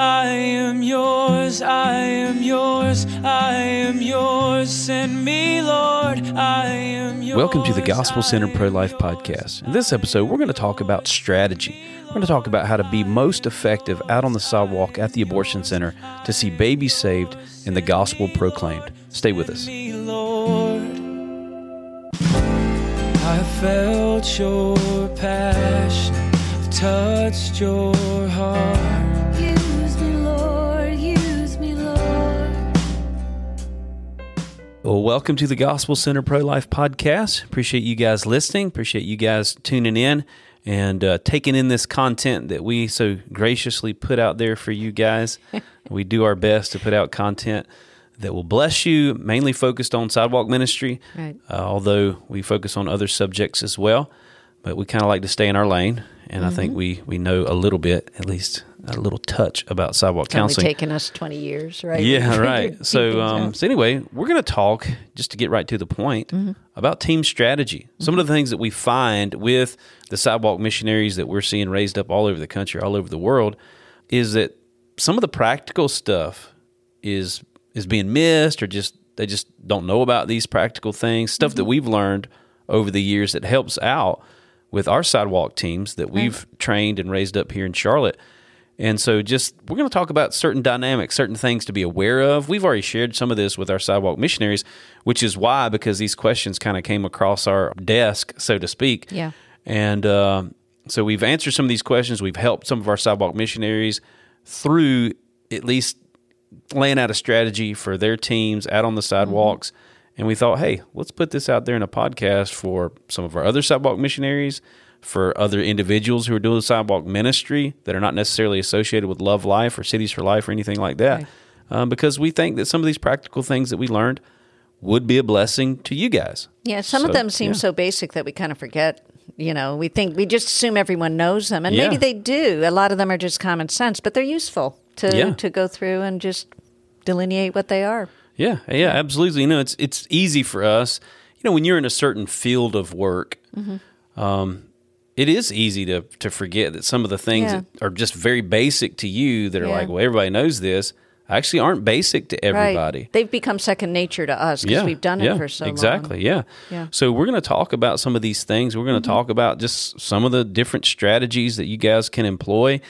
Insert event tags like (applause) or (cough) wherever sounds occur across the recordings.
I am yours, I am yours, I am yours. Send me, Lord, I am yours. Welcome to the Gospel Center Pro Life. Podcast. In this episode, we're going to talk about strategy. We're going to talk about how to be most effective out on the sidewalk at the abortion center to see babies saved and the gospel proclaimed. Stay with us. I felt your passion, touched your heart. Well, welcome to the Gospel Center Pro Life Podcast. Appreciate you guys listening. Appreciate you guys tuning in and uh, taking in this content that we so graciously put out there for you guys. (laughs) we do our best to put out content that will bless you, mainly focused on sidewalk ministry, Right. uh, although we focus on other subjects as well. But we kind of like to stay in our lane, and I think we, we know a little bit, at least a little touch about sidewalk It's counseling. taken us 20 years, right? Yeah, (laughs) right. So, um, so anyway, we're going to talk just to get right to the point Mm-hmm. about team strategy. Some of the things that we find with the sidewalk missionaries that we're seeing raised up all over the country, all over the world, is that some of the practical stuff is is being missed, or just they just don't know about these practical things, stuff Mm-hmm. that we've learned over the years that helps out with our sidewalk teams that we've trained and raised up here in Charlotte. And so, just we're going to talk about certain dynamics, certain things to be aware of. We've already shared some of this with our sidewalk missionaries, which is why, because these questions kind of came across our desk, so to speak. Yeah. And um so, we've answered some of these questions. We've helped some of our sidewalk missionaries through at least laying out a strategy for their teams out on the sidewalks. And we thought, hey, let's put this out there in a podcast for some of our other sidewalk missionaries, for other individuals who are doing sidewalk ministry that are not necessarily associated with Love Life or Cities for Life or anything like that. Right. Um, because we think that some of these practical things that we learned would be a blessing to you guys. Yeah, some of them seem yeah. so basic that we kind of forget. You know, we think we just assume everyone knows them, and maybe they do. A lot of them are just common sense, but they're useful to Yeah. to go through and just delineate what they are. Yeah, yeah, absolutely. You know, it's it's easy for us. You know, when you're in a certain field of work, um, it is easy to to forget that some of the things Yeah. that are just very basic to you that are Yeah. like, well, everybody knows this, actually aren't basic to everybody. Right. They've become second nature to us because we've done it for so exactly, long. yeah. Yeah. So we're going to talk about some of these things. We're going to talk about just some of the different strategies that you guys can employ.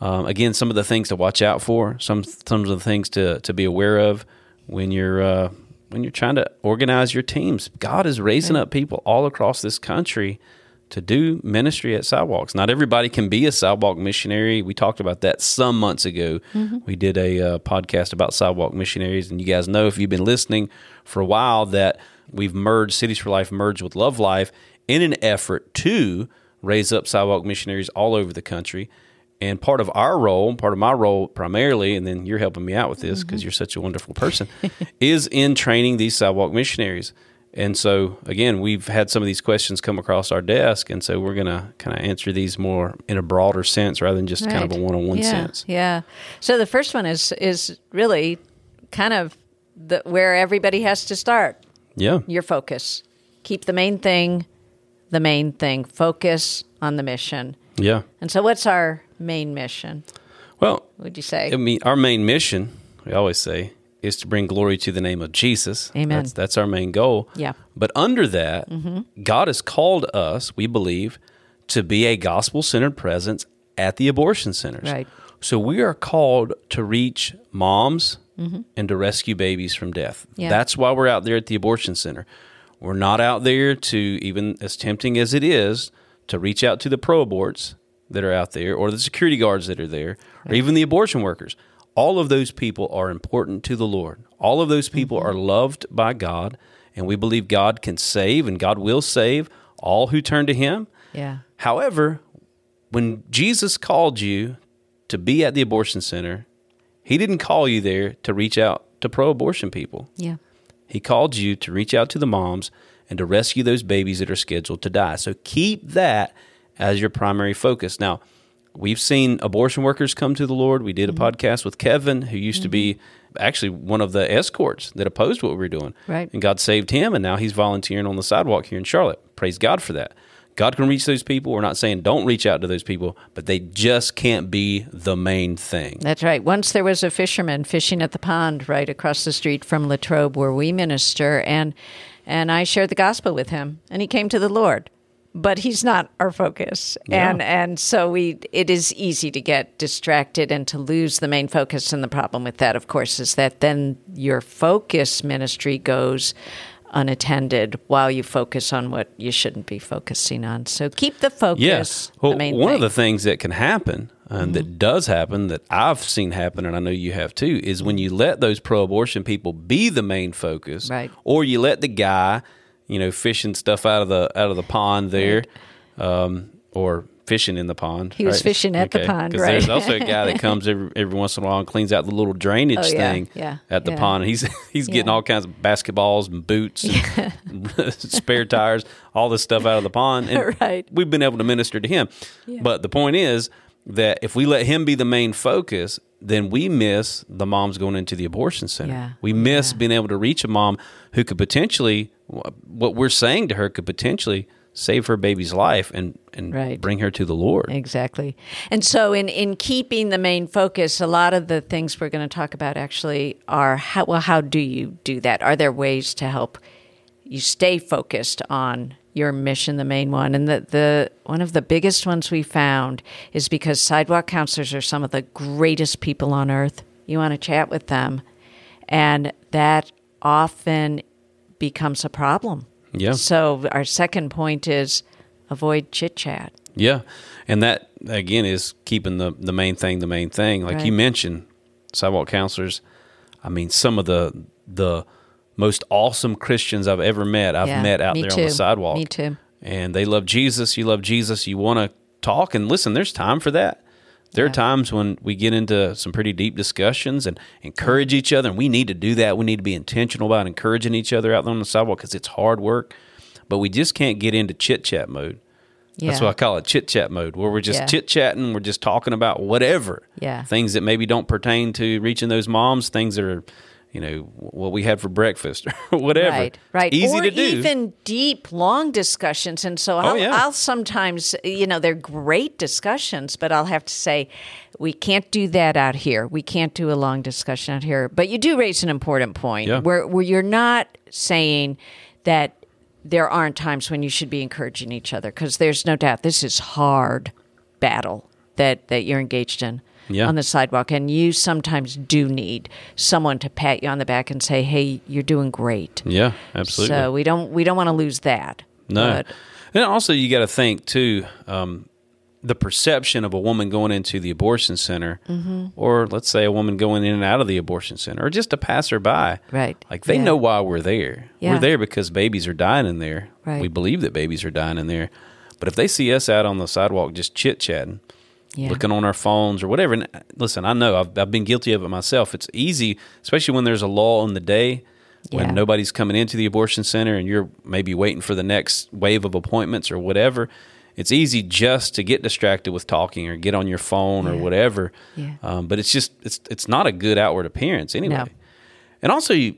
Um, again, some of the things to watch out for. Some some of the things to to be aware of when you're uh, when you're trying to organize your teams. God is raising up people all across this country to do ministry at sidewalks. Not everybody can be a sidewalk missionary. We talked about that some months ago. We did a uh, podcast about sidewalk missionaries, and you guys know if you've been listening for a while that we've merged Cities for Life merged with Love Life in an effort to raise up sidewalk missionaries all over the country. And part of our role, part of my role primarily, and then you're helping me out with this because you're such a wonderful person, (laughs) is in training these sidewalk missionaries. And so, again, we've had some of these questions come across our desk, and so we're going to kind of answer these more in a broader sense rather than just kind of a one-on-one yeah, sense. Yeah. So the first one is is really kind of the where everybody has to start. Yeah, Your focus. Keep the main thing the main thing. Focus on the mission. yeah. And so what's our main mission? Well, Would you say? I mean, our main mission, we always say, is to bring glory to the name of Jesus. Amen. That's, that's our main goal. Yeah. But under that, mm-hmm. God has called us, we believe, to be a gospel centered presence at the abortion centers. Right. So we are called to reach moms mm-hmm. and to rescue babies from death. Yeah. That's why we're out there at the abortion center. We're not out there to, even as tempting as it is, to reach out to the pro aborts that are out there or the security guards that are there or even the abortion workers. All of those people are important to the Lord. All of those people mm-hmm. are loved by God, and we believe God can save and God will save all who turn to Him. yeah. However, when Jesus called you to be at the abortion center, He didn't call you there to reach out to pro abortion people. Yeah. He called you to reach out to the moms and to rescue those babies that are scheduled to die. So keep that as your primary focus. Now, we've seen abortion workers come to the Lord. We did a mm-hmm. podcast with Kevin, who used to be mm-hmm. actually one of the escorts that opposed what we were doing. Right. And God saved him, and now he's volunteering on the sidewalk here in Charlotte. Praise God for that. God can reach those people. We're not saying don't reach out to those people, but they just can't be the main thing. That's right. Once there was a fisherman fishing at the pond right across the street from Latrobe where we minister and and I shared the gospel with him and he came to the Lord. But he's not our focus. Yeah. And and so we it is easy to get distracted and to lose the main focus and the problem with that of course is that then your focus ministry goes unattended while you focus on what you shouldn't be focusing on. So keep the focus Yes. Well, the main one thing. of the things that can happen and that does happen that I've seen happen, and I know you have too, is when you let those pro-abortion people be the main focus, Right. Or you let the guy, you know, fishing stuff out of the out of the pond there, um, or fishing in the pond. He was right? fishing at the pond, 'Cause There's also a guy that (laughs) comes every, every once in a while and cleans out the little drainage Oh, yeah, thing yeah, at the yeah. pond. And he's (laughs) he's getting all kinds of basketballs and boots, and (laughs) spare tires, all this stuff out of the pond. And Right. we've been able to minister to him. But the point is that if we let him be the main focus, then we miss the moms going into the abortion center. We miss being able to reach a mom who could potentially, what we're saying to her could potentially save her baby's life and, and Right. bring her to the Lord. Exactly. And so in in keeping the main focus, a lot of the things we're going to talk about actually are how well how do you do that? Are there ways to help you stay focused on your mission, the main one? And the, the one of the biggest ones we found is because sidewalk counselors are some of the greatest people on earth. You want to chat with them. And that often becomes a problem. Yeah. So our second point is avoid chit chat. Yeah, and that again is keeping the the main thing the main thing. Like you mentioned, sidewalk counselors. I mean, some of the the most awesome Christians I've ever met. I've Yeah, met out there on the sidewalk. Me too. And they love Jesus. You love Jesus. You want to talk and listen. There's time for that. There Yeah. are times when we get into some pretty deep discussions and encourage each other, and we need to do that. We need to be intentional about encouraging each other out there on the sidewalk because it's hard work. But we just can't get into chit chat mode. That's Yeah. what I call it chit chat mode, where we're just Yeah. chit chatting, we're just talking about whatever. Yeah. Things that maybe don't pertain to reaching those moms, things that are, you know, what we had for breakfast (laughs) or whatever. Right, right. Easy or to do. even deep, long discussions. And so oh, I'll, Oh, yeah. I'll sometimes, you know, they're great discussions, but I'll have to say, we can't do that out here. We can't do a long discussion out here. But you do raise an important point Yeah. where, where you're not saying that there aren't times when you should be encouraging each other because there's no doubt this is hard battle that, that you're engaged in Yeah. on the sidewalk. And you sometimes do need someone to pat you on the back and say, hey, you're doing great. yeah, absolutely. So we don't we don't want to lose that. No. But- and also, you got to think too um, the perception of a woman going into the abortion center, Mm-hmm. or let's say a woman going in and out of the abortion center, or just a passerby. Right. Like they Yeah. know why we're there. Yeah. We're there because babies are dying in there. Right. We believe that babies are dying in there. But if they see us out on the sidewalk just chit chatting, Yeah. looking on our phones or whatever, and uh, listen, I know I've, I've been guilty of it myself. It's easy, especially when there's a law in the day when Yeah. nobody's coming into the abortion center and you're maybe waiting for the next wave of appointments or whatever. It's easy just to get distracted with talking or get on your phone or whatever. Yeah. Um, but it's just it's it's not a good outward appearance anyway. No. And also, you,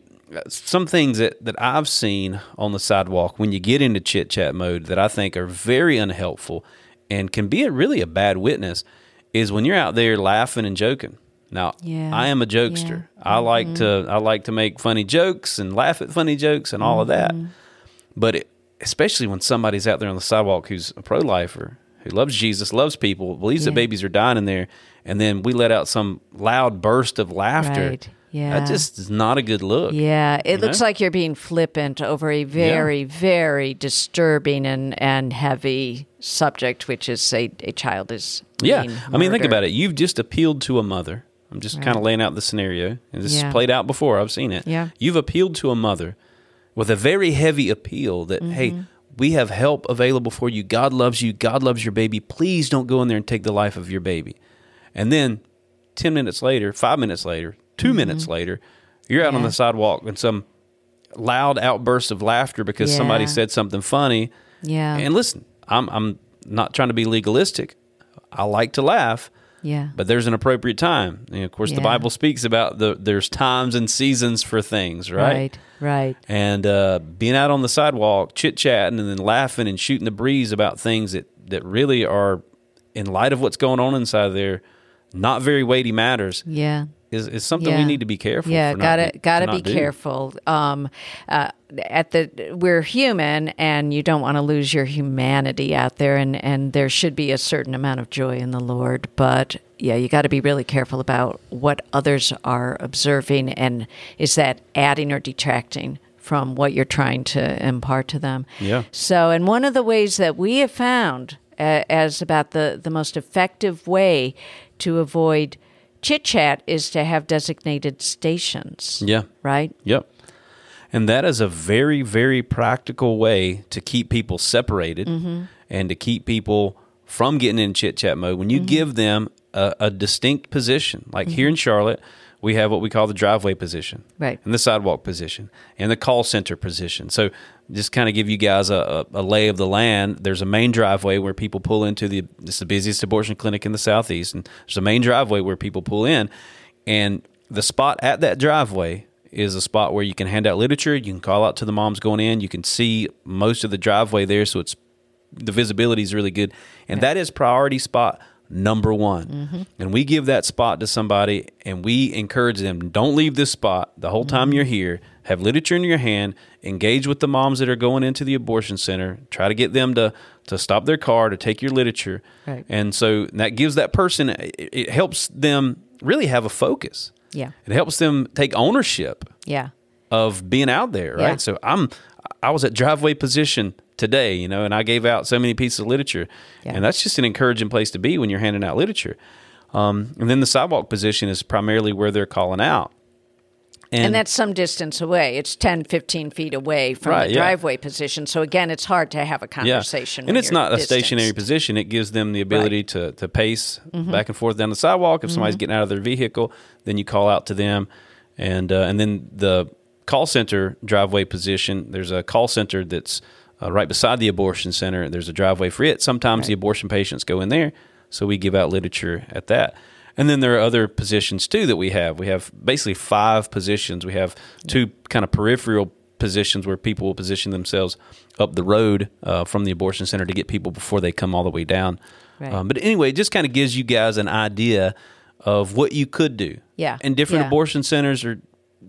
some things that, that I've seen on the sidewalk when you get into chit chat mode that I think are very unhelpful and can be a, really a bad witness is when you're out there laughing and joking. Now, Yeah. I am a jokester. I like mm-hmm. to I like to make funny jokes and laugh at funny jokes and all of that. Mm-hmm. But it, especially when somebody's out there on the sidewalk who's a pro lifer, who loves Jesus, loves people, believes that babies are dying in there, and then we let out some loud burst of laughter. Right. Yeah. That just is not a good look. Yeah, it looks know? like you're being flippant over a very, very disturbing and, and heavy subject, which is a, a child is. Yeah. I mean, think about it. You've just appealed to a mother. I'm just kind of laying out the scenario. And this Yeah. is played out before. I've seen it. Yeah. You've appealed to a mother with a very heavy appeal that, hey, Mm-hmm. we have help available for you. God loves you. God loves your baby. Please don't go in there and take the life of your baby. And then 10 minutes later, five minutes later, 2 minutes later, you're out on Mm-hmm. The sidewalk and some loud outburst of laughter because somebody said something funny. Yeah. And listen, I'm I'm not trying to be legalistic. I like to laugh, Yeah. But there's an appropriate time. And of course, the Bible speaks about the there's times and seasons for things, right? Right. Right. And uh, being out on the sidewalk, chit chatting, and then laughing and shooting the breeze about things that that really are, in light of what's going on inside there, not very weighty matters. Yeah. Is, is something we need to be careful. Yeah, gotta to- gotta to be do. careful. Um, uh, at the we're human, and you don't want to lose your humanity out there, and and there should be a certain amount of joy in the Lord, but. Yeah, you got to be really careful about what others are observing, and is that adding or detracting from what you're trying to impart to them? Yeah. So, and one of the ways that we have found uh, as about the, the most effective way to avoid chit chat is to have designated stations. Yeah. Right? Yep. And that is a very, very practical way to keep people separated Mm-hmm. and to keep people from getting in chit chat mode. When you Mm-hmm. give them a, a distinct position, like here in Charlotte, we have what we call the driveway position, Right. and the sidewalk position, and the call center position. So, just kind of give you guys a, a, a lay of the land. There's a main driveway where people pull into the. This is the busiest abortion clinic in the southeast, and there's a main driveway where people pull in, and the spot at that driveway is a spot where you can hand out literature. You can call out to the moms going in. You can see most of the driveway there, so it's the visibility is really good, and that is priority spot number one. Mm-hmm. And we give that spot to somebody, and we encourage them: don't leave this spot the whole time you're mm-hmm. here. Have literature in your hand. Engage with the moms that are going into the abortion center. Try to get them to to stop their car to take your literature. Right. And so that gives that person. It, it helps them really have a focus. Yeah. It helps them take ownership Yeah. of being out there, right? Yeah. So I'm I was at driveway position today, you know, and I gave out so many pieces of literature, Yeah. and that's just an encouraging place to be when you're handing out literature. Um, and then the sidewalk position is primarily where they're calling out, And, that's some distance away. It's 10, 15 feet away from Right, the yeah. driveway position. So, again, it's hard to have a conversation. Yeah. And it's not a stationary position. It gives them the ability to, to pace back and forth down the sidewalk. If somebody's getting out of their vehicle, then you call out to them. And, uh, and then the call center driveway position, there's a call center that's uh, right beside the abortion center. There's a driveway for it. Sometimes the abortion patients go in there. So we give out literature at that. And then there are other positions too that we have. We have basically five positions. We have two kind of peripheral positions where people will position themselves up the road uh, from the abortion center to get people before they come all the way down. Right. Um, but anyway, it just kind of gives you guys an idea of what you could do. Yeah. And different Yeah. abortion centers are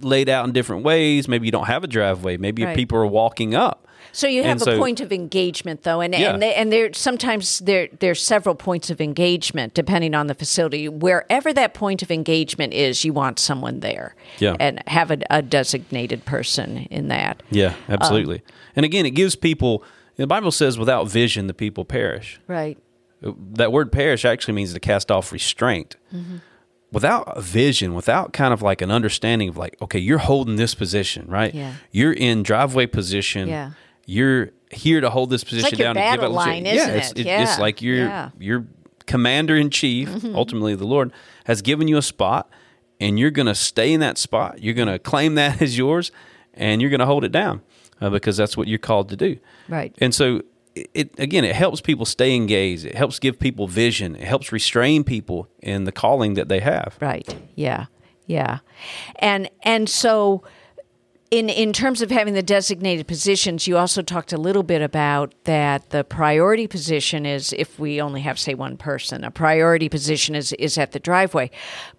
laid out in different ways. Maybe you don't have a driveway. Maybe Right. people are walking up. So you have And a so- point of engagement, though, and Yeah. and they, and there sometimes there there's several points of engagement depending on the facility. Wherever that point of engagement is, you want someone there, Yeah. and have a, a designated person in that. Yeah, absolutely. and again, it gives people, the Bible says, without vision, the people perish. Right. that word perish actually means to cast off restraint. Mm-hmm. Without a vision, without kind of like an understanding of like, okay, you're holding this position, right? Yeah. You're in driveway position. Yeah. You're here to hold this position like down and give line, yeah, isn't it's, it? It's Yeah. like your Yeah. Mm-hmm. your commander in chief, ultimately the Lord, has given you a spot, and you're going to stay in that spot. You're going to claim that (laughs) as yours, and you're going to hold it down uh, because that's what you're called to do. Right. And so it, it again, it helps people stay engaged. It helps give people vision. It helps restrain people in the calling that they have. Right. Yeah. Yeah. And and so in in terms of having the designated positions, you also talked a little bit about that the priority position is if we only have say one person. A priority position is is at the driveway.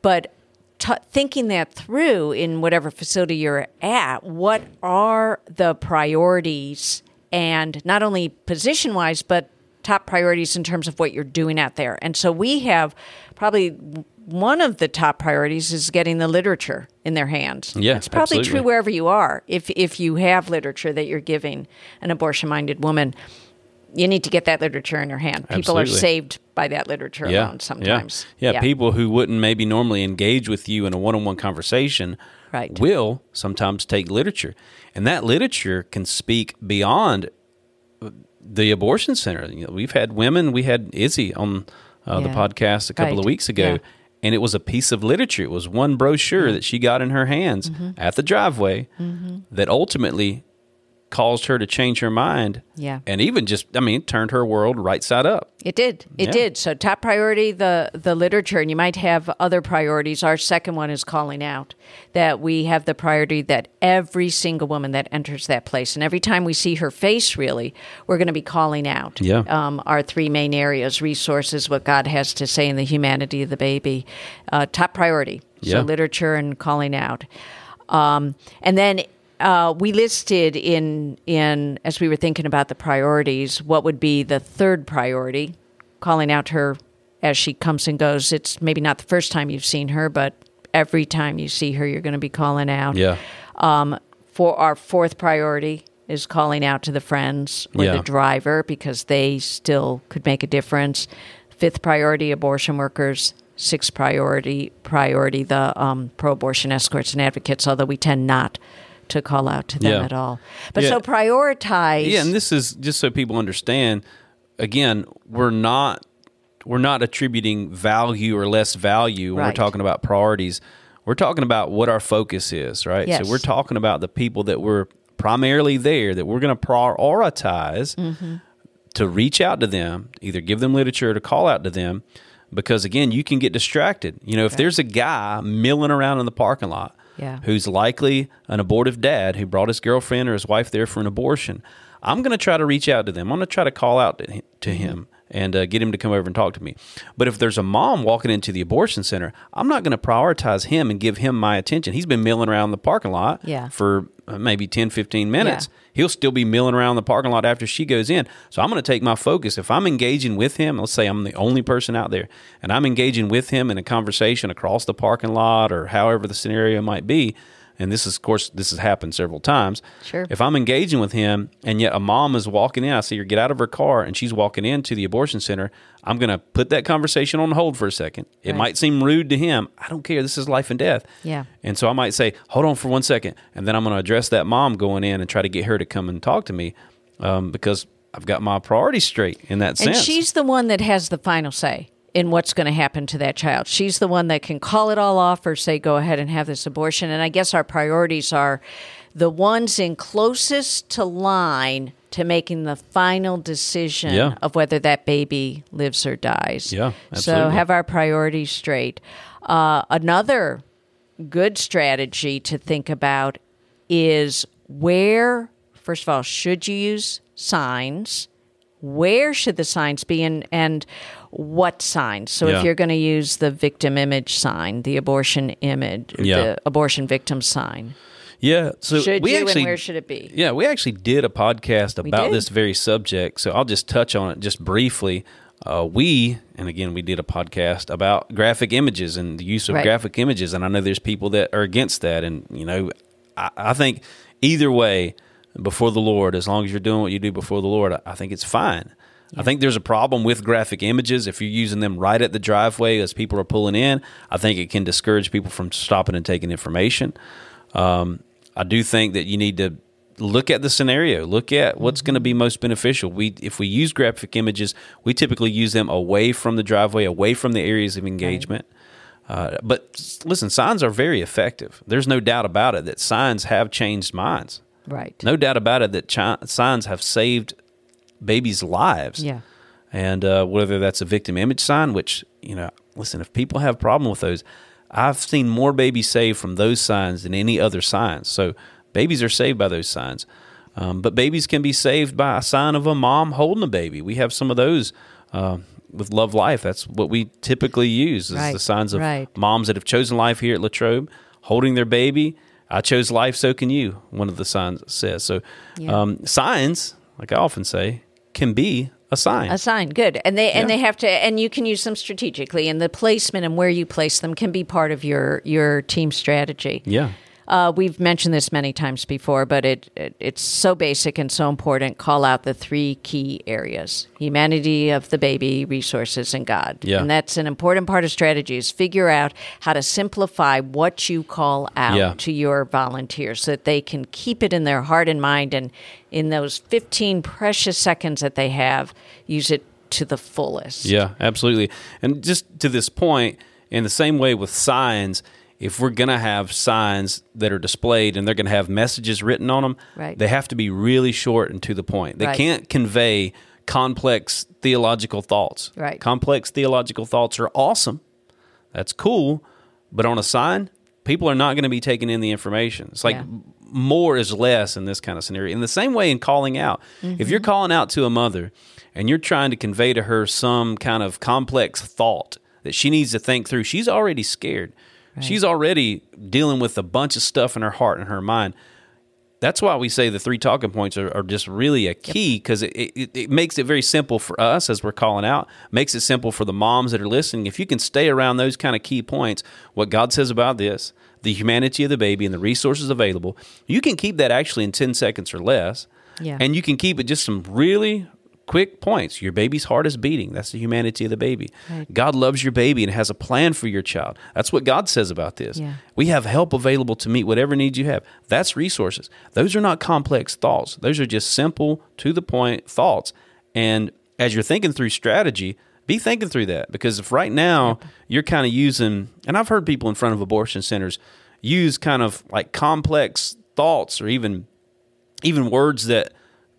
But t- thinking that through in whatever facility you're at, what are the priorities and not only position wise, but top priorities in terms of what you're doing out there. And so we have probably one of the top priorities is getting the literature in their hands. Yeah, it's probably absolutely. true wherever you are. If if you have literature that you're giving an abortion-minded woman, you need to get that literature in her hand. People are saved by that literature Yeah, alone sometimes. Yeah. yeah, People who wouldn't maybe normally engage with you in a one-on-one conversation Right. will sometimes take literature, and that literature can speak beyond the abortion center. You know, we've had women. We had Izzy on uh, the podcast a couple Right. of weeks ago. Yeah. And it was a piece of literature. It was one brochure that she got in her hands Mm-hmm. at the driveway that ultimately caused her to change her mind. Yeah. And even just, I mean, turned her world right side up. It did. It Yeah. did. So top priority the the literature and you might have other priorities. Our second one is calling out. That we have the priority that every single woman that enters that place and every time we see her face really, we're going to be calling out. Yeah. Um, our three main areas, resources, what God has to say in the humanity of the baby. Uh, top priority. Yeah. So literature and calling out. Um, and then uh, we listed in in as we were thinking about the priorities, what would be the third priority? Calling out her as she comes and goes. It's maybe not the first time you've seen her, but every time you see her, you're going to be calling out. Yeah. Um, for our fourth priority is calling out to the friends or Yeah. the driver because they still could make a difference. Fifth priority, abortion workers. Sixth priority, priority the um, pro-abortion escorts and advocates. Although we tend not to call out to them Yeah. at all. But Yeah. so prioritize. Yeah, and this is just so people understand. Again, we're not we're not attributing value or less value when Right. we're talking about priorities. We're talking about what our focus is, right? Yes. So we're talking about the people that we're primarily there that we're going to prioritize Mm-hmm. to reach out to them, either give them literature or to call out to them because again, you can get distracted. You know, if there's a guy milling around in the parking lot Yeah. who's likely an abortive dad who brought his girlfriend or his wife there for an abortion, I'm going to try to reach out to them. I'm going to try to call out to him, to him and uh, get him to come over and talk to me. But if there's a mom walking into the abortion center, I'm not going to prioritize him and give him my attention. He's been milling around the parking lot Yeah. for Uh, maybe 10, 15 minutes. Yeah. He'll still be milling around the parking lot after she goes in. So I'm going to take my focus. If I'm engaging with him, let's say I'm the only person out there, and I'm engaging with him in a conversation across the parking lot or however the scenario might be, and this is, of course, this has happened several times. Sure. If I'm engaging with him and yet a mom is walking in, I see her get out of her car and she's walking into the abortion center, I'm going to put that conversation on hold for a second. It Right. might seem rude to him. I don't care. This is life and death. Yeah. And so I might say, hold on for one second. And then I'm going to address that mom going in and try to get her to come and talk to me um, because I've got my priorities straight in that And sense. she's the one that has the final say in what's going to happen to that child. She's the one that can call it all off or say, go ahead and have this abortion. And I guess our priorities are the ones in closest to line to making the final decision Yeah. of whether that baby lives or dies. Yeah, So have our priorities straight. Uh, another good strategy to think about is where, first of all, should you use signs? Where should the signs be and, and what signs? So Yeah. if you're going to use the victim image sign, the abortion image, Yeah. the abortion victim sign, yeah. So should we you actually, and where should it be? Yeah, we actually did a podcast about this very subject. So I'll just touch on it just briefly. Uh, we, and again, we did a podcast about graphic images and the use of Right. graphic images. And I know there's people that are against that. And, you know, I, I think either way, before the Lord, as long as you're doing what you do before the Lord, I, think it's fine. I think there's a problem with graphic images. If you're using them right at the driveway as people are pulling in, I think it can discourage people from stopping and taking information. Um, I do think that you need to look at the scenario, look at what's going to be most beneficial. We, if we use graphic images, we typically use them away from the driveway, away from the areas of engagement. Uh, but listen, signs are very effective. There's no doubt about it that signs have changed minds. Right. No doubt about it that chi- signs have saved babies' lives. Yeah. And uh, whether that's a victim image sign, which, you know, listen, if people have a problem with those, I've seen more babies saved from those signs than any other signs. So babies are saved by those signs. Um, but babies can be saved by a sign of a mom holding a baby. We have some of those uh, with Love Life. That's what we typically use is Right, the signs of right. moms that have chosen life here at Latrobe, holding their baby. I chose life, so can you. One of the signs says so. Yeah. Um, signs, like I often say, can be a sign. A sign, good, and they and Yeah. they have to, and you can use them strategically, and the placement and where you place them can be part of your your team strategy. yeah, Uh, we've mentioned this many times before, but it, it it's so basic and so important. Call out the three key areas: humanity of the baby, resources, and God. Yeah. and that's an important part of strategy. Is figure out how to simplify what you call out Yeah. to your volunteers, so that they can keep it in their heart and mind, and in those fifteen precious seconds that they have, use it to the fullest. yeah, absolutely. And just to this point, in the same way with signs, if we're going to have signs that are displayed and they're going to have messages written on them, Right. they have to be really short and to the point. They Right. can't convey complex theological thoughts. Right. Complex theological thoughts are awesome. That's cool. But on a sign, people are not going to be taking in the information. It's like Yeah. more is less in this kind of scenario. In the same way, in calling out, if you're mm-hmm. calling out to a mother and you're trying to convey to her some kind of complex thought that she needs to think through, she's already scared. She's already dealing with a bunch of stuff in her heart and her mind. That's why we say the three talking points are, are just really a key because it, it, it makes it very simple for us as we're calling out, makes it simple for the moms that are listening. If you can stay around those kind of key points, what God says about this, the humanity of the baby, and the resources available, you can keep that actually in 10 seconds or less. Yeah. And you can keep it just some really quick points. Your baby's heart is beating. That's the humanity of the baby. Right. God loves your baby and has a plan for your child. That's what God says about this. Yeah. We have help available to meet whatever needs you have. That's resources. Those are not complex thoughts. Those are just simple, to the point thoughts. And as you're thinking through strategy, be thinking through that because if right now you're kind of using, and I've heard people in front of abortion centers use kind of like complex thoughts or even even words that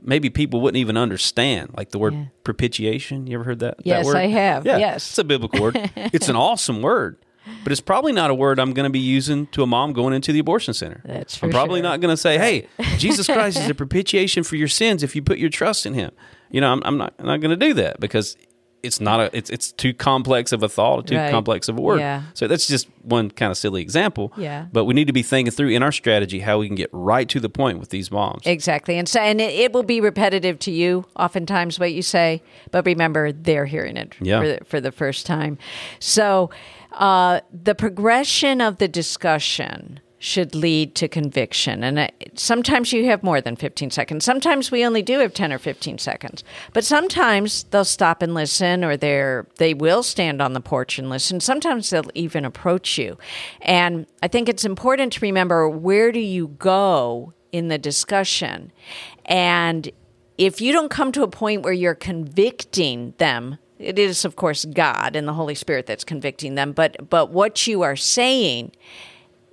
maybe people wouldn't even understand, like the word Yeah. propitiation. You ever heard that? that Yes, word? I have. Yeah, Yes. it's a biblical word. (laughs) it's an awesome word, but it's probably not a word I'm going to be using to a mom going into the abortion center. That's I'm probably sure. not going to say, "Hey, (laughs) Jesus Christ is a (laughs) propitiation for your sins if you put your trust in Him." You know, I'm, I'm not I'm not going to do that because it's not a it's it's too complex of a thought, too Right. complex of a word. Yeah. So that's just one kind of silly example. Yeah. But we need to be thinking through in our strategy how we can get right to the point with these moms. Exactly. And so, and it, it will be repetitive to you, oftentimes, what you say, but remember, they're hearing it Yeah. for, the, for the first time. So, uh, the progression of the discussion should lead to conviction. And uh, sometimes you have more than 15 seconds. Sometimes we only do have 10 or 15 seconds. But sometimes they'll stop and listen or they're they will stand on the porch and listen. Sometimes they'll even approach you. And I think it's important to remember where do you go in the discussion? And if you don't come to a point where you're convicting them, it is of course God and the Holy Spirit that's convicting them, but but what you are saying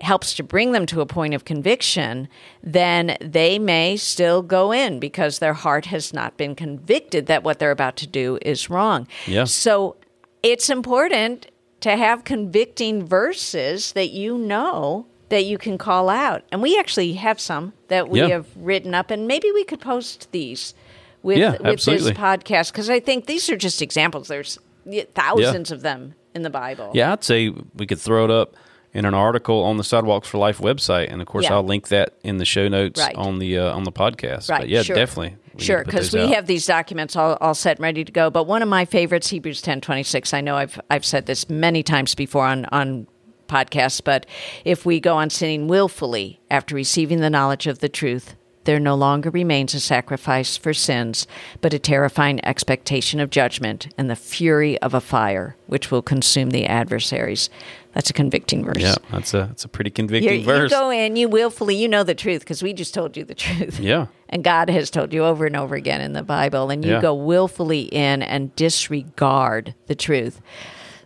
helps to bring them to a point of conviction, then they may still go in because their heart has not been convicted that what they're about to do is wrong. Yeah. So it's important to have convicting verses that you know that you can call out. And we actually have some that we Yeah. have written up and maybe we could post these with Yeah, with absolutely. this podcast because I think these are just examples. There's thousands of them in the Bible. Yeah, I'd say we could throw it up in an article on the Sidewalks for Life website, and of course, Yeah. I'll link that in the show notes Right. on the uh, on the podcast. Right. But yeah, sure. definitely. Sure, because we out. have these documents all, all set and ready to go. But one of my favorites, Hebrews ten twenty six. I know I've I've said this many times before on on podcasts, but if we go on sinning willfully after receiving the knowledge of the truth, there no longer remains a sacrifice for sins, but a terrifying expectation of judgment and the fury of a fire which will consume the adversaries. That's a convicting verse. Yeah, that's a that's a pretty You, convicting you verse. go in, you willfully, you know the truth because we just told you the truth. Yeah. (laughs) And God has told you over and over again in the Bible, and you Yeah. go willfully in and disregard the truth.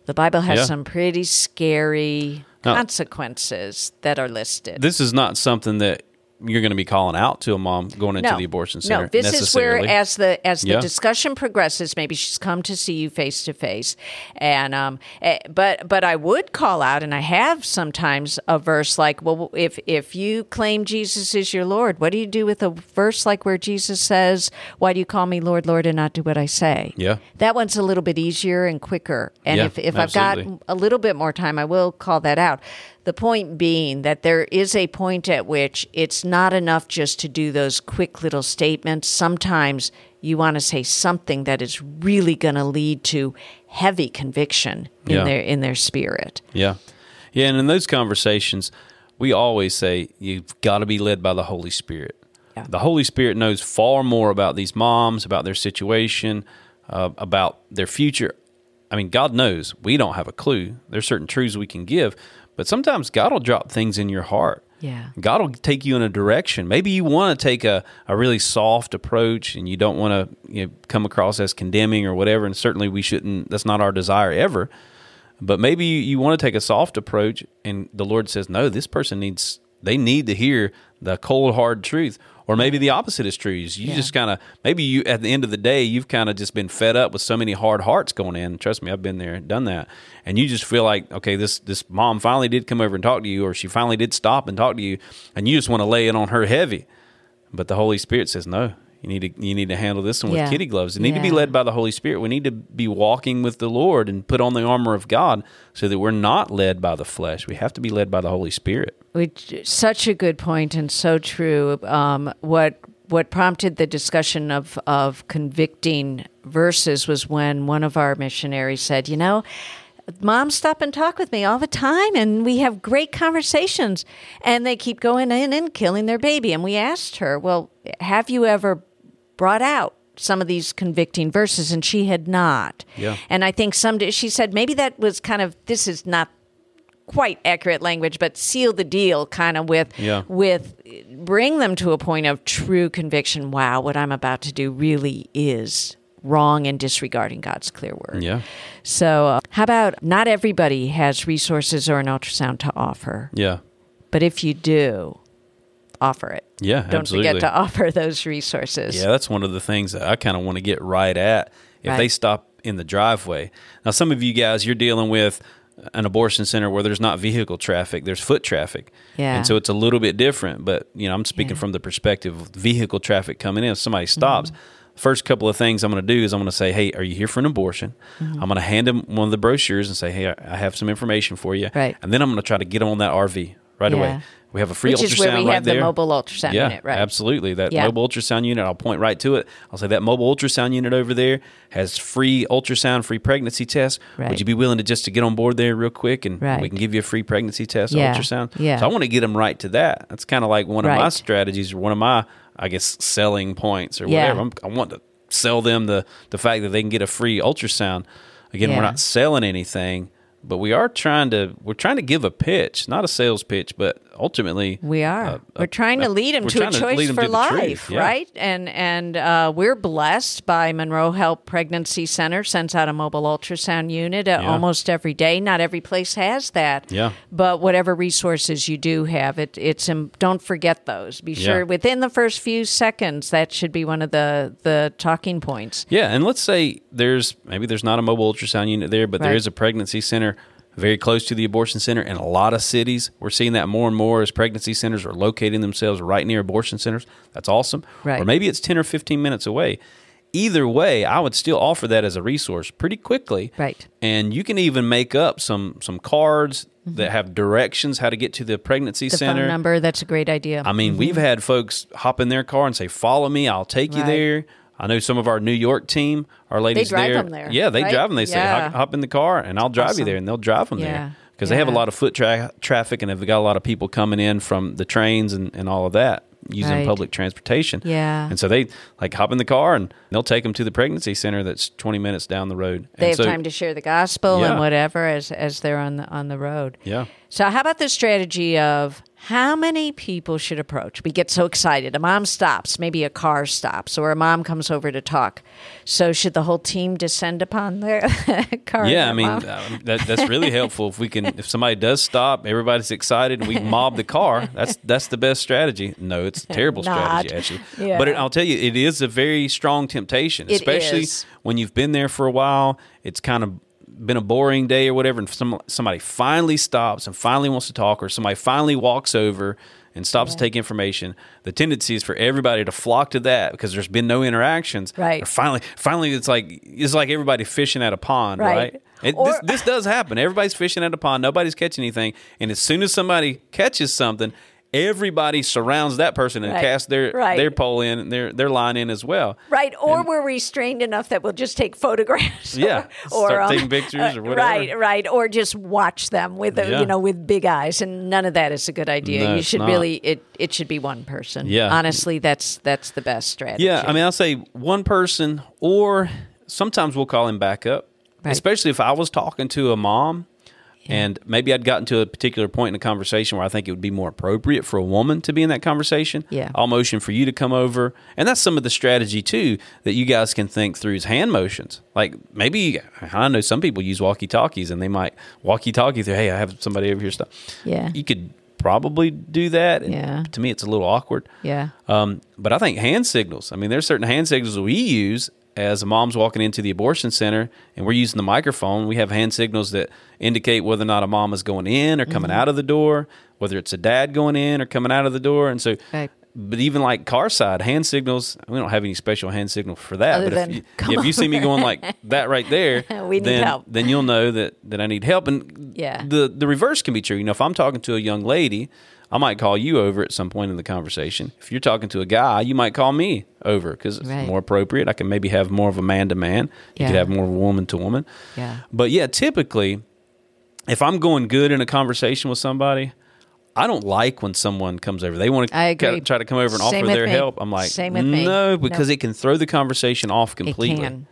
The Bible has Yeah. some pretty scary Now- consequences that are listed. This is not something that you're going to be calling out to a mom going into no, the abortion center. No, this is where as the as the Yeah. discussion progresses, maybe she's come to see you face to face, and um, eh, but but I would call out, and I have sometimes a verse like, well, if if you claim Jesus is your Lord, what do you do with a verse like where Jesus says, "Why do you call me Lord, Lord, and not do what I say?" Yeah. that one's a little bit easier and quicker. And Yeah, if if I've got a little bit more time, I will call that out. The point being that there is a point at which it's not enough just to do those quick little statements. Sometimes you want to say something that is really going to lead to heavy conviction in Yeah. their in their spirit. Yeah. Yeah. And in those conversations, we always say you've got to be led by the Holy Spirit. Yeah. The Holy Spirit knows far more about these moms, about their situation, uh, about their future. I mean, God knows. We don't have a clue. There's certain truths we can give, but sometimes God will drop things in your heart. Yeah. God will take you in a direction. Maybe you want to take a, a really soft approach and you don't want to you know, come across as condemning or whatever. And certainly we shouldn't, that's not our desire ever. But maybe you, you want to take a soft approach, and the Lord says, no, this person needs, they need to hear the cold, hard truth. Or maybe the opposite is true. You Yeah. just kind of, maybe you, at the end of the day, you've kind of just been fed up with so many hard hearts going in. Trust me, I've been there, done that. And you just feel like, okay, this, this mom finally did come over and talk to you, or she finally did stop and talk to you, and you just want to lay it on her heavy. But the Holy Spirit says, no, you need to, you need to handle this one with Yeah. kitty gloves. You need to be led by the Holy Spirit. We need to be walking with the Lord and put on the armor of God so that we're not led by the flesh. We have to be led by the Holy Spirit. Which such a good point and so true. Um, what what prompted the discussion of of convicting verses was when one of our missionaries said, "You know, moms stop and talk with me all the time, and we have great conversations, and they keep going in and killing their baby." And we asked her, "Well, have you ever brought out?" Some of these convicting verses, and she had not. Yeah. And I think some she said maybe that was kind of this is not quite accurate language, but seal the deal kind of with Yeah. with bring them to a point of true conviction. Wow, what I'm about to do really is wrong and disregarding God's clear word. Yeah. So, uh, how about not everybody has resources or an ultrasound to offer, Yeah. but if you do, offer it. Yeah. Don't absolutely. forget to offer those resources. Yeah, that's one of the things that I kind of want to get right at. If Right. they stop in the driveway. Now, some of you guys, you're dealing with an abortion center where there's not vehicle traffic, there's foot traffic. Yeah. And so it's a little bit different. But, you know, I'm speaking Yeah. from the perspective of vehicle traffic coming in. If somebody stops, Mm-hmm. first couple of things I'm going to do is I'm going to say, hey, are you here for an abortion? Mm-hmm. I'm going to hand them one of the brochures and say, hey, I I have some information for you. Right. And then I'm going to try to get them on that RV right Yeah. away. We have a free Which ultrasound is where we right have there. the mobile ultrasound yeah, unit, right? Absolutely. That Yeah. mobile ultrasound unit, I'll point right to it. I'll say that mobile ultrasound unit over there has free ultrasound, free pregnancy test. Right. Would you be willing to just to get on board there real quick and Right. we can give you a free pregnancy test Yeah. ultrasound? Yeah. So I want to get them right to that. That's kind of like one of my strategies or one of my, I guess, selling points or whatever. I'm, I want to sell them the the fact that they can get a free ultrasound. Again, we're not selling anything, but we are trying to we're trying to give a pitch, not a sales pitch, but ultimately We are. uh, we're uh, trying to uh, lead them to a choice for to the truth. life, Yeah. right? And and uh, we're blessed by Monroe Health Pregnancy Center sends out a mobile ultrasound unit uh, Yeah. almost every day. Not every place has that. Yeah. But whatever resources you do have, it it's um, don't forget those. Be sure Yeah. within the first few seconds that should be one of the the talking points. Yeah, and let's say there's maybe there's not a mobile ultrasound unit there, but there Right. is a pregnancy center very close to the abortion center in a lot of cities. We're seeing that more and more as pregnancy centers are locating themselves right near abortion centers. That's awesome. Right. Or maybe it's 10 or 15 minutes away. Either way, I would still offer that as a resource pretty quickly. Right. And you can even make up some some cards that have directions how to get to the pregnancy Mm-hmm. The center. phone number, that's a great idea. I mean, we've had folks hop in their car and say, "Follow me, I'll take you Mm-hmm. There." I know some of our New York team, our ladies they drive there, them there, yeah, they right? drive them. They say, Yeah. "Hop- "Hop in the car, and I'll drive you there," and they'll drive them Yeah. there because they have a lot of foot tra- traffic and they've got a lot of people coming in from the trains and, and all of that using Right. public transportation. Yeah. and so they like hop in the car and they'll take them to the pregnancy center that's twenty minutes down the road. they And have so- time to share the gospel Yeah. and whatever as as they're on the on the road. Yeah. So how about the strategy of how many people should approach? We get so excited. A mom stops, maybe a car stops, or a mom comes over to talk. So should the whole team descend upon their (laughs) car? Yeah, I mean um, that, that's really helpful. If we can, if somebody does stop, everybody's excited, and we mob the car. That's that's the best strategy. No, it's a terrible (laughs) strategy actually. Yeah. But it, I'll tell you, it is a very strong temptation, especially when you've been there for a while. It's kind of been a boring day or whatever, and some somebody finally stops and finally wants to talk, or somebody finally walks over. And stops to take information. The tendency is for everybody to flock to that because there's been no interactions. Right. Or finally, finally, it's like it's like everybody fishing at a pond, Right. right? It, Or- this, this does happen. Everybody's fishing at a pond. Nobody's catching anything. And as soon as somebody catches something, everybody surrounds that person and Right. casts their Right. their pole in, and their their line in as well. Right, or we're restrained enough that we'll just take photographs. Yeah, or, start um, taking pictures or whatever. Right, right, or just watch them with the, Yeah. you know with big eyes, and none of that is a good idea. No, you should not. really it it should be one person. Yeah. honestly, that's that's the best strategy. Yeah, I mean, I'll say one person, or sometimes we'll call him back up. Right. Especially if I was talking to a mom And maybe I'd gotten to a particular point in the conversation where I think it would be more appropriate for a woman to be in that conversation. Yeah. I'll motion for you to come over. And that's some of the strategy too that you guys can think through is hand motions. Like maybe I know some people use walkie talkies and they might walkie talkie through, hey, I have somebody over here stuff. Yeah. You could probably do that. And Yeah. To me it's a little awkward. Yeah. Um, but I think hand signals. I mean, there's certain hand signals we use as a mom's walking into the abortion center, and we're using the microphone. We have hand signals that indicate whether or not a mom is going in or coming Mm-hmm. out of the door, whether it's a dad going in or coming out of the door. And so, Right. but even like car side hand signals, we don't have any special hand signal for that. Other but than, if you, (laughs) "Come if you see me going like that right there, (laughs) We need then, help. then you'll know that that I need help. And Yeah. the the reverse can be true. You know, if I'm talking to a young lady, I might call you over at some point in the conversation. If you're talking to a guy, you might call me over because it's Right. more appropriate. I can maybe have more of a man to man. You Yeah. could have more of a woman to woman. Yeah. But yeah, typically, if I'm going good in a conversation with somebody, I don't like when someone comes over. They want to I try to come over and Same offer their me. help. I'm like, Same with me. no, because No. it can throw the conversation off completely can.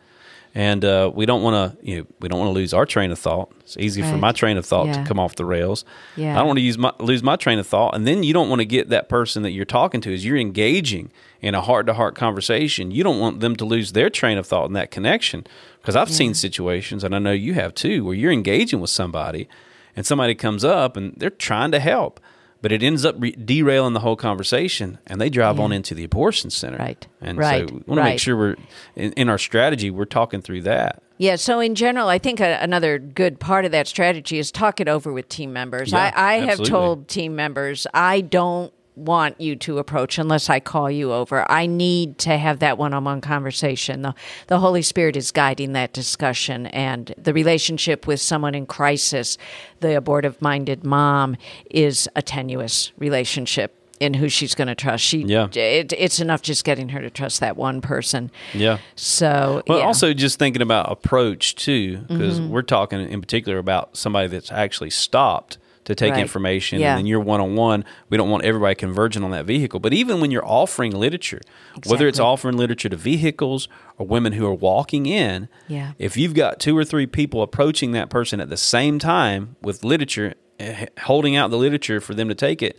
And uh, we don't want to you know we don't want to lose our train of thought. It's easy for my train of thought Yeah. to come off the rails. Yeah. I don't want to use my lose my train of thought, and then you don't want to get that person that you're talking to as you're engaging in a heart to heart conversation. You don't want them to lose their train of thought and that connection because I've seen situations, and I know you have too, where you're engaging with somebody, and somebody comes up and they're trying to help. But it ends up re- derailing the whole conversation, and they drive on into the abortion center. Right. And Right. so we want to make sure we're in, in our strategy. We're talking through that. Yeah, so in general, I think a, another good part of that strategy is talk it over with team members. Yeah, I, I have told team members, I don't want you to approach unless I call you over. I need to have that one on one conversation. The, the Holy Spirit is guiding that discussion, and the relationship with someone in crisis, the abortive minded mom, is a tenuous relationship. In who she's going to trust, she Yeah. it, it's enough just getting her to trust that one person. Yeah. So, Well, yeah. also just thinking about approach too, because Mm-hmm. we're talking in particular about somebody that's actually stopped to take Right. information, Yeah. and then you're one on one. We don't want everybody converging on that vehicle. But even when you're offering literature, whether it's offering literature to vehicles or women who are walking in, Yeah. if you've got two or three people approaching that person at the same time with literature, eh, holding out the literature for them to take it.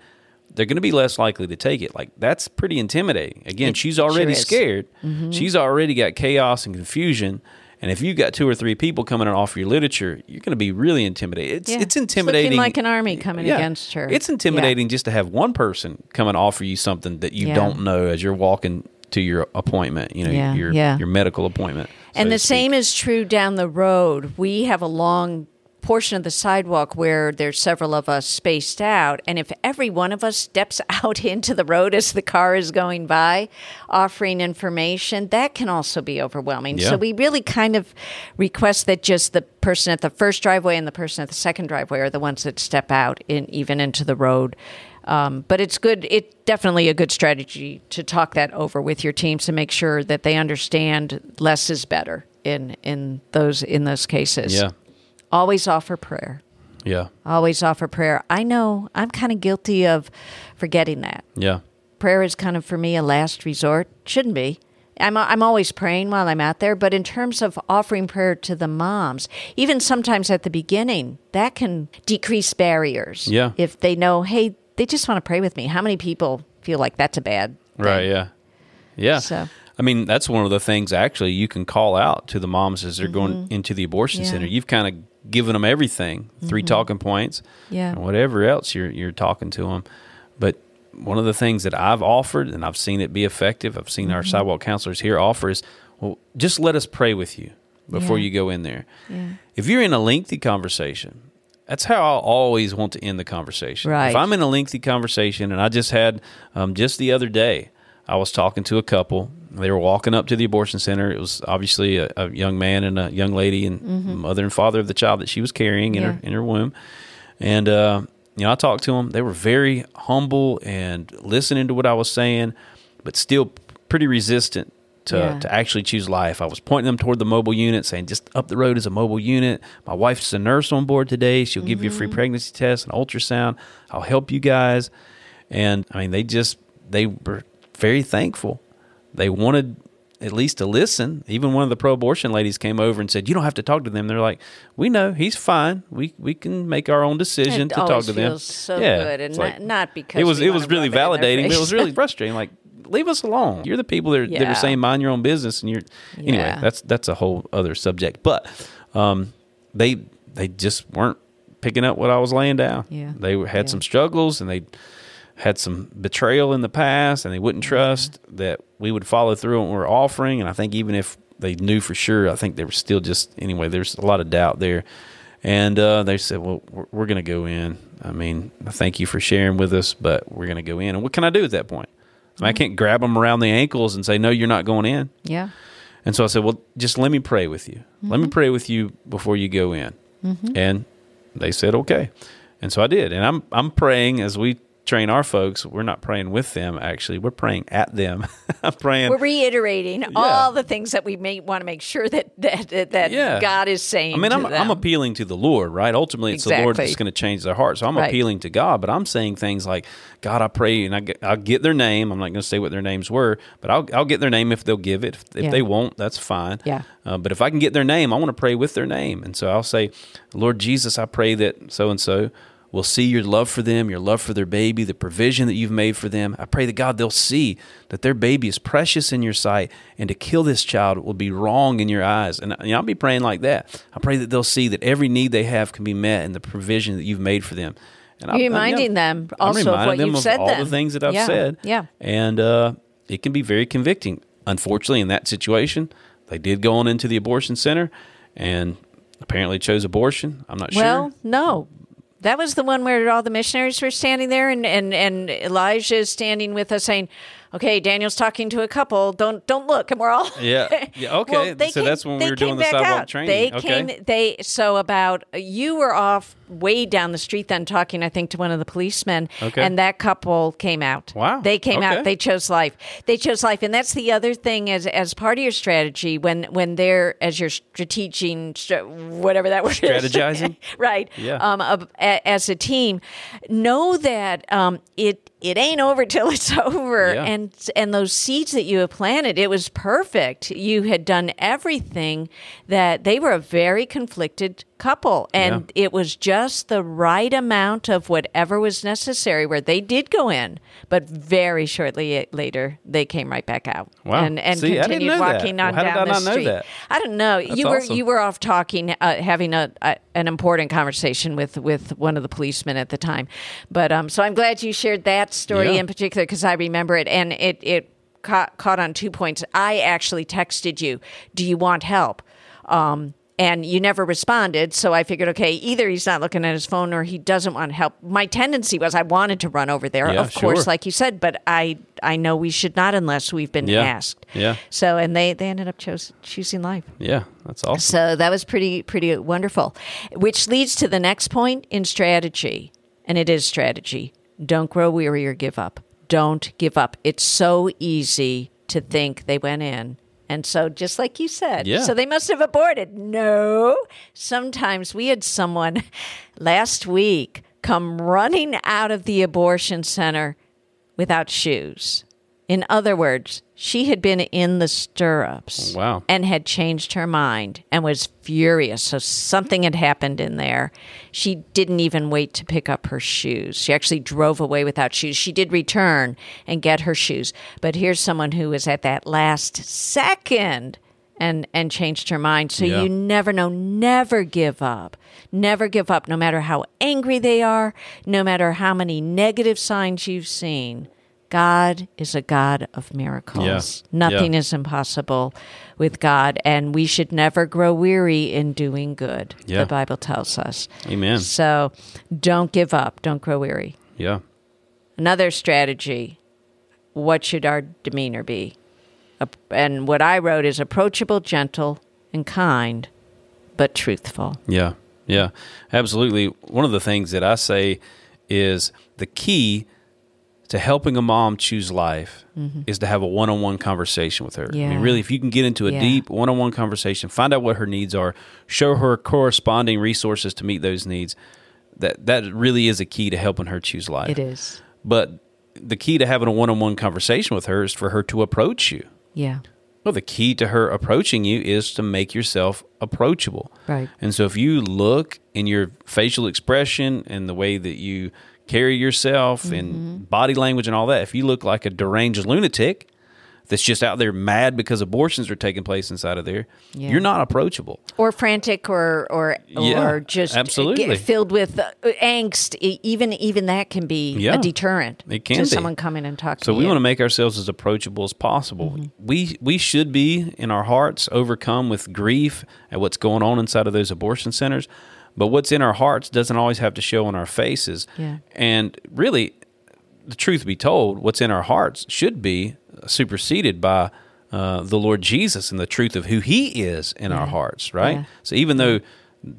They're going to be less likely to take it. Like that's pretty intimidating. Again, It she's already is. scared. Mm-hmm. She's already got chaos and confusion. And if you've got two or three people coming and offer your literature, you're going to be really intimidated. It's Yeah. it's It's intimidating, looking like an army coming against her. It's intimidating just to have one person come and offer you something that you Yeah. don't know as you're walking to your appointment. You know, Yeah, your yeah. your medical appointment. And the same is true down the road. We have a long portion of the sidewalk where there's several of us spaced out and if every one of us steps (laughs) out into the road as the car is going by offering information that can also be overwhelming Yeah. so we really kind of request that just the person at the first driveway and the person at the second driveway are the ones that step out in even into the road um, but it's good it's definitely a good strategy to talk that over with your teams to make sure that they understand less is better in in those in those cases Yeah. Always offer prayer Yeah. always offer prayer i know i'm kind of guilty of forgetting that Yeah. prayer is kind of for me a last resort shouldn't be I'm, I'm always praying while i'm out there but in terms of offering prayer to the moms even sometimes at the beginning that can decrease barriers Yeah. if they know hey they just want to pray with me how many people feel like that's a bad thing? Right. Yeah. Yeah. So- I mean, that's one of the things actually you can call out to the moms as they're going into the abortion Mm-hmm. Yeah. Mm-hmm. center. You've kind of given them everything, 3 talking points, Yeah. and whatever else you're you're talking to them. But one of the things that I've offered and I've seen it be effective, I've seen our Mm-hmm. sidewalk counselors here offer is, well, just let us pray with you before Yeah. you go in there. Yeah. If you're in a lengthy conversation, that's how I always want to end the conversation. Right. If I'm in a lengthy conversation, and I just had um, just the other day, I was talking to a couple. They were walking up to the abortion center. It was obviously a, a young man and a young lady, and mother and father of the child that she was carrying in her Mm-hmm. In her womb. And uh, you know, I talked to them. They were very humble and listening to what I was saying, but still pretty resistant to, Yeah. to actually choose life. I was pointing them toward the mobile unit, saying, just up the road is a mobile unit. My wife's a nurse on board today. She'll give you a free pregnancy test, an ultrasound. I'll help you guys. And I mean, they just, they were very thankful. They wanted at least to listen. Even one of the pro-abortion ladies came over and said, "You don't have to talk to them." They're like, "We know he's fine. We we can make our own decision It to talk to them." so good, and it's not- not because it was it was really rub it in their validating, but it was really (laughs) frustrating. Like, leave us alone. You're the people that are, that are saying mind your own business, and you're anyway. That's that's a whole other subject. But um, they they just weren't picking up what I was laying down. Yeah. They had Yeah. some struggles, and they had some betrayal in the past, and they wouldn't trust that we would follow through on what we're offering. And I think even if they knew for sure, I think they were still just anyway. There's a lot of doubt there, and uh, they said, "Well, we're, we're going to go in." I mean, thank you for sharing with us, but we're going to go in. And what can I do at that point? I, mean, I can't grab them around the ankles and say, "No, you're not going in." Yeah. And so I said, "Well, just let me pray with you. Let me pray with you before you go in." And they said, "Okay." And so I did. And I'm I'm praying as we train our folks. We're not praying with them actually. We're praying at them. (laughs) I'm praying We're reiterating all the things that we may want to make sure that that that, that Yeah. God is saying. I mean, I'm. I'm appealing to the Lord, right? Ultimately, it's the Lord that's going to change their heart. So I'm Right. appealing to God, but I'm saying things like, God, I pray, and I get, I'll get their name. I'm not going to say what their names were, but I'll, I'll get their name if they'll give it. If, if Yeah. they won't, that's fine. Yeah. Uh, but if I can get their name, I want to pray with their name. And so I'll say, Lord Jesus, I pray that so and so will see your love for them, your love for their baby, the provision that you've made for them. I pray that God, they'll see that their baby is precious in your sight, and to kill this child will be wrong in your eyes. And you know, I'll be praying like that. I pray that they'll see that every need they have can be met in the provision that you've made for them. And You're reminding them I'm also of reminding what them you've of said all then. the things that I've Yeah, said. yeah. And uh, it can be very convicting. Unfortunately, in that situation, they did go on into the abortion center and apparently chose abortion. I'm not Well, sure. Well, no. That was the one where all the missionaries were standing there, and, and, and Elijah is standing with us saying, "Okay, Daniel's talking to a couple. Don't don't look." And we're all Yeah. Yeah, (laughs) okay. So that's when we were doing the sidewalk out. training. They Okay. came. They so about you were off way down the street then talking, I think, to one of the policemen, Okay. and that couple came out. Wow. They came Okay. out. They chose life. They chose life, and that's the other thing as as part of your strategy when when they're as you're strategizing, whatever that word is. Strategizing? (laughs) right? Yeah. Um, as a team, know that um, it it ain't over till it's (laughs) over, Yeah. and and those seeds that you have planted, it was perfect. You had done everything that they were a very conflicted couple, and it was just the right amount of whatever was necessary. Where they did go in, but very shortly later they came right back out. Wow. and and See, I didn't continued that. walking Well, on did down I the street. that? I don't know. That's you were awesome. you were off talking, uh, having a, a an important conversation with with one of the policemen at the time. But um, so I'm glad you shared that story Yeah. in particular because I remember it, and it it caught caught on two points. I actually texted you, "Do you want help?" Um, and you never responded, so I figured, okay, either he's not looking at his phone or he doesn't want help. My tendency was I wanted to run over there, Yeah, of course, sure. like you said, but I I know we should not unless we've been Yeah. asked. Yeah. So, and they they ended up chose, choosing life. Yeah, that's awesome. So that was pretty pretty wonderful. Which leads to the next point in strategy, and it is strategy. Don't grow weary or give up. Don't give up. It's so easy to think they went in. And so just like you said, Yeah. so they must have aborted. No. Sometimes we had someone (laughs) last week come running out of the abortion center without shoes. In other words, she had been in the stirrups oh, Wow. and had changed her mind and was furious. So something had happened in there. She didn't even wait to pick up her shoes. She actually drove away without shoes. She did return and get her shoes. But here's someone who was at that last second and and changed her mind. So Yeah. you never know, never give up. Never give up no matter how angry they are, no matter how many negative signs you've seen. God is a God of miracles. Yeah. Nothing Yeah. is impossible with God, and we should never grow weary in doing good. Yeah. The Bible tells us. Amen. So don't give up. Don't grow weary. Yeah. Another strategy what should our demeanor be? And what I wrote is approachable, gentle, and kind, but truthful. Yeah, yeah, absolutely. One of the things that I say is the key to helping a mom choose life is to have a one-on-one conversation with her. I Mm-hmm. Mean, really, if you can get into a Yeah. deep one-on-one conversation, find out what her needs are, show her corresponding resources to meet those needs. That that really is a key to helping her choose life. It is. But the key to having a one-on-one conversation with her is for her to approach you Yeah. Well, the key to her approaching you is to make yourself approachable. Right. And so if you look in your facial expression and the way that you carry yourself Mm-hmm. and body language and all that, if you look like a deranged lunatic that's just out there mad because abortions are taking place inside of there, Yeah. you're not approachable. or frantic or or Yeah, or just absolutely. filled with uh, angst even even that can be Yeah, a deterrent it can to be. someone coming and talking So we you. want to make ourselves as approachable as possible. Mm-hmm. We we should be in our hearts overcome with grief at what's going on inside of those abortion centers, but what's in our hearts doesn't always have to show on our faces. Yeah. And really, the truth be told, what's in our hearts should be superseded by uh, the Lord Jesus and the truth of who He is in our hearts, right? Yeah. So even though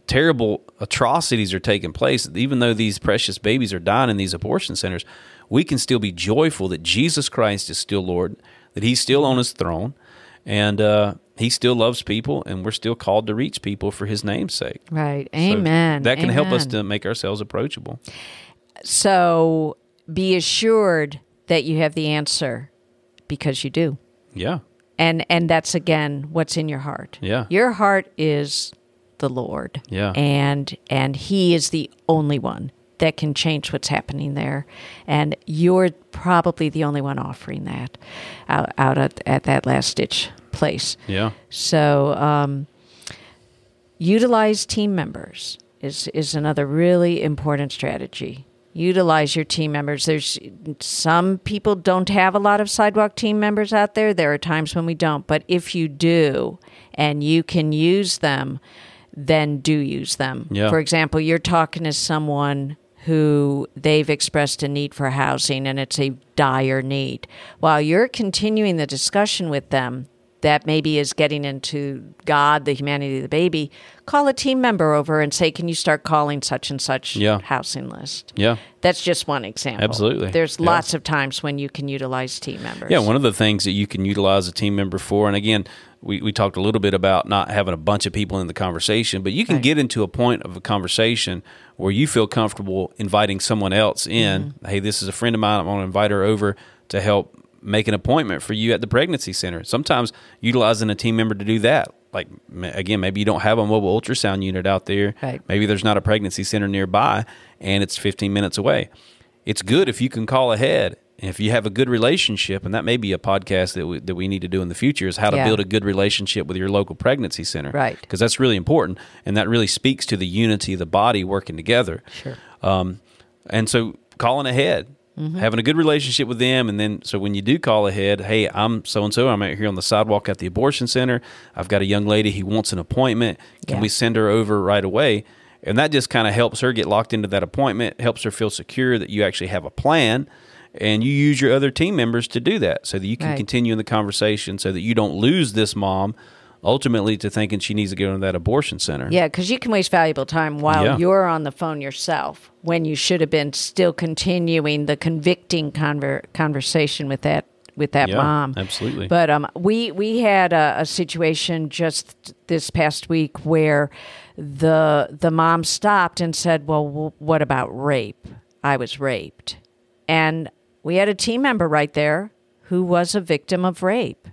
terrible atrocities are taking place, even though these precious babies are dying in these abortion centers, we can still be joyful that Jesus Christ is still Lord, that He's still on His throne, and uh, He still loves people, and we're still called to reach people for His name's sake. right So amen that can help us to make ourselves approachable. so be assured that you have the answer because you do Yeah. and and that's again what's in your heart Yeah. your heart is the lord Yeah. and and he is the only one that can change what's happening there and you're probably the only one offering that out, out at, at that last ditch place Yeah. so um, utilize team members is is another really important strategy. Utilize your team members. There's some people don't have a lot of sidewalk team members out there. There are times when we don't, but if you do and you can use them, then do use them. Yeah. For example, you're talking to someone who they've expressed a need for housing and it's a dire need. While you're continuing the discussion with them, that maybe is getting into God, the humanity of the baby, call a team member over and say, Can you start calling such and such Yeah. housing list? Yeah. That's just one example. Absolutely. There's Yeah. lots of times when you can utilize team members. Yeah, one of the things that you can utilize a team member for, and again, we, we talked a little bit about not having a bunch of people in the conversation, but you can Right. get into a point of a conversation where you feel comfortable inviting someone else in. Mm-hmm. Hey, this is a friend of mine. I'm going to invite her over to help make an appointment for you at the pregnancy center. Sometimes utilizing a team member to do that. Like, again, maybe you don't have a mobile ultrasound unit out there. Right. Maybe there's not a pregnancy center nearby and it's 15 minutes away. It's good if you can call ahead. And if you have a good relationship, and that may be a podcast that we, that we need to do in the future, is how to Yeah. build a good relationship with your local pregnancy center. Right. Because that's really important. And that really speaks to the unity of the body working together. Sure. Um, and so calling ahead, Mm-hmm. having a good relationship with them. And then, so when you do call ahead, hey, I'm so and so, I'm out here on the sidewalk at the abortion center. I've got a young lady who wants an appointment. Can Yeah. we send her over right away? And that just kind of helps her get locked into that appointment, helps her feel secure that you actually have a plan. And you use your other team members to do that so that you can Right. continue in the conversation so that you don't lose this mom ultimately to thinking she needs to go to that abortion center. Yeah, because you can waste valuable time while Yeah. you're on the phone yourself when you should have been still continuing the convicting conver- conversation with that with that Yeah, mom. absolutely. But um, we we had a, a situation just this past week where the the mom stopped and said, "Well, w- what about rape? I was raped," and we had a team member right there who was a victim of rape.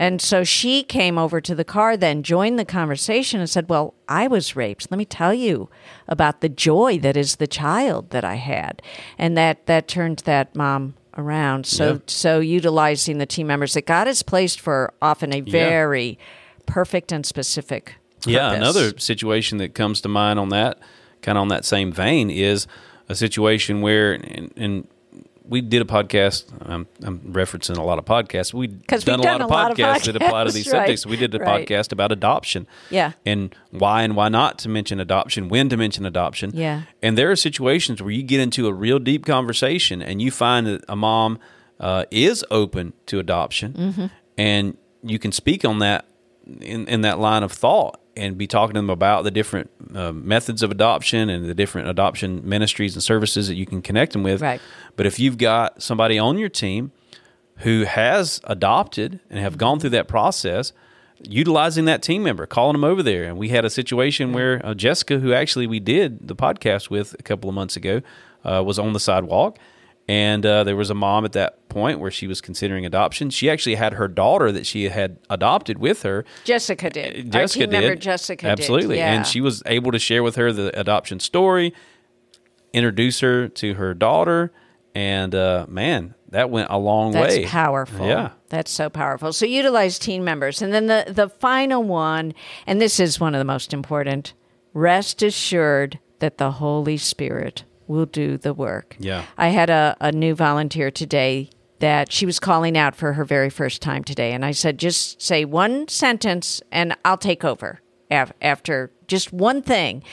And so she came over to the car, then joined the conversation and said, Well, I was raped. Let me tell you about the joy that is the child that I had. And that, that turned that mom around. So, Yeah. so utilizing the team members that God has placed for often a very perfect and specific Yeah, another situation that comes to mind on that, kind of on that same vein, is a situation where, and, and we did a podcast. I'm, I'm referencing a lot of podcasts. We've 'Cause done, we've a, lot done of a lot of podcasts that apply to podcasts, these (laughs) right, subjects. We did a right. podcast about adoption. Yeah. And why and why not to mention adoption, when to mention adoption. Yeah. And there are situations where you get into a real deep conversation and you find that a mom uh, is open to adoption Mm-hmm. and you can speak on that in, in that line of thought and be talking to them about the different uh, methods of adoption and the different adoption ministries and services that you can connect them with. Right. But if you've got somebody on your team who has adopted and have gone through that process, utilizing that team member, calling them over there. And we had a situation where uh, Jessica, who actually we did the podcast with a couple of months ago, uh, was on the sidewalk. And uh, there was a mom at that point where she was considering adoption. She actually had her daughter that she had adopted with her. Jessica did. Our Jessica did. Jessica did. Absolutely. Yeah. And she was able to share with her the adoption story, introduce her to her daughter, and uh, man, that went a long That's way. powerful. Yeah. That's so powerful. So utilize team members. And then the, the final one, and this is one of the most important rest assured that the Holy Spirit will do the work. Yeah. I had a, a new volunteer today that she was calling out for her very first time today. And I said, just say one sentence and I'll take over af- after just one thing.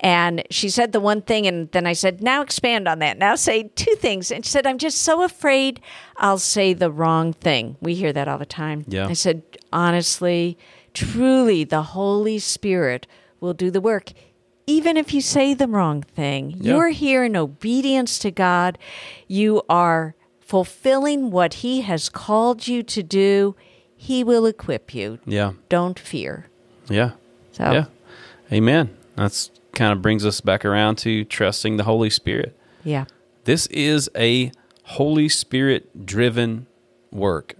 And she said the one thing, and then I said, now expand on that. Now say two things. And she said, I'm just so afraid I'll say the wrong thing. We hear that all the time. Yeah. I said, honestly, truly, the Holy Spirit will do the work. Even if you say the wrong thing, Yeah. you're here in obedience to God. You are fulfilling what He has called you to do. He will equip you. Yeah. Don't fear. Yeah. So, Yeah. Amen. That's kind of brings us back around to trusting the Holy Spirit. yeah. This is a Holy Spirit driven work.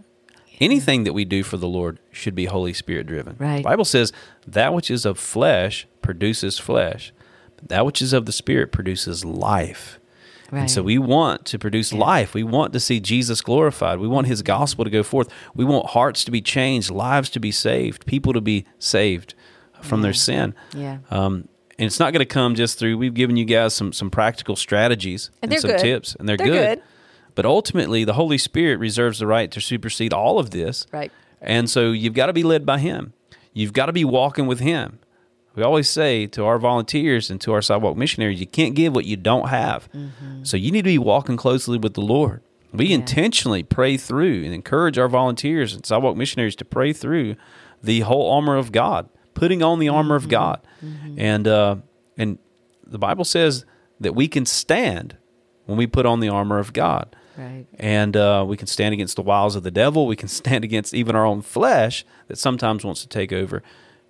Anything that we do for the Lord should be Holy Spirit driven. Right. The Bible says that which is of flesh produces flesh, but that which is of the Spirit produces life. And so we want to produce life. We want to see Jesus glorified. We want his gospel to go forth. We want hearts to be changed, lives to be saved, people to be saved from their sin. Yeah. Um, and it's not going to come just through. We've given you guys some some practical strategies And they're some good. tips, and they're, They're good. good. But ultimately, the Holy Spirit reserves the right to supersede all of this. Right. And so you've got to be led by Him. You've got to be walking with Him. We always say to our volunteers and to our sidewalk missionaries, you can't give what you don't have. Mm-hmm. So you need to be walking closely with the Lord. We intentionally pray through and encourage our volunteers and sidewalk missionaries to pray through the whole armor of God, putting on the armor Mm-hmm. of God, and uh, and the Bible says that we can stand when we put on the armor of God Right. and uh, we can stand against the wiles of the devil. We can (laughs) stand against even our own flesh that sometimes wants to take over,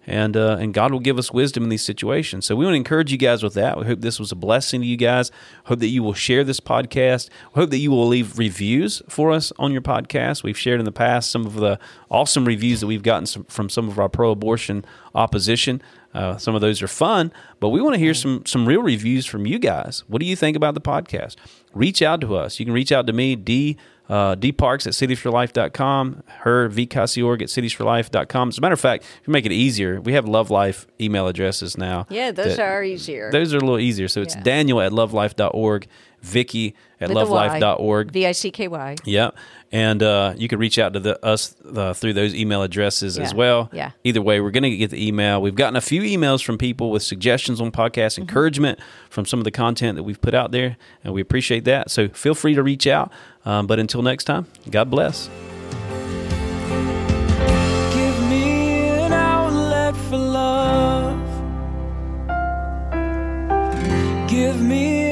and uh, and God will give us wisdom in these situations. So we want to encourage you guys with that. We hope this was a blessing to you guys. Hope that you will share this podcast. Hope that you will leave reviews for us on your podcast. We've shared in the past some of the awesome reviews that we've gotten some, from some of our pro-abortion opposition. Uh, some of those are fun, but we want to hear some some real reviews from you guys. What do you think about the podcast? Reach out to us. You can reach out to me, D uh, dparks at citiesforlife.com, her vcasiorg at citiesforlife.com. As a matter of fact, if you make it easier, we have Love Life email addresses now. Yeah, those that- are easier. Those are a little easier. So it's Yeah. Daniel at lovelife.org, Vicky at With a Y. lovelife.org. V I C K Y. Yeah, and uh, you can reach out to the, us uh, through those email addresses as well. Yeah. Either way, we're going to get the email. We've gotten a few emails from people with suggestions on podcasts, Mm-hmm. encouragement from some of the content that we've put out there, and we appreciate that. So feel free to reach out. Um, but until next time, God bless. Give me an outlet for love. Give me an outlet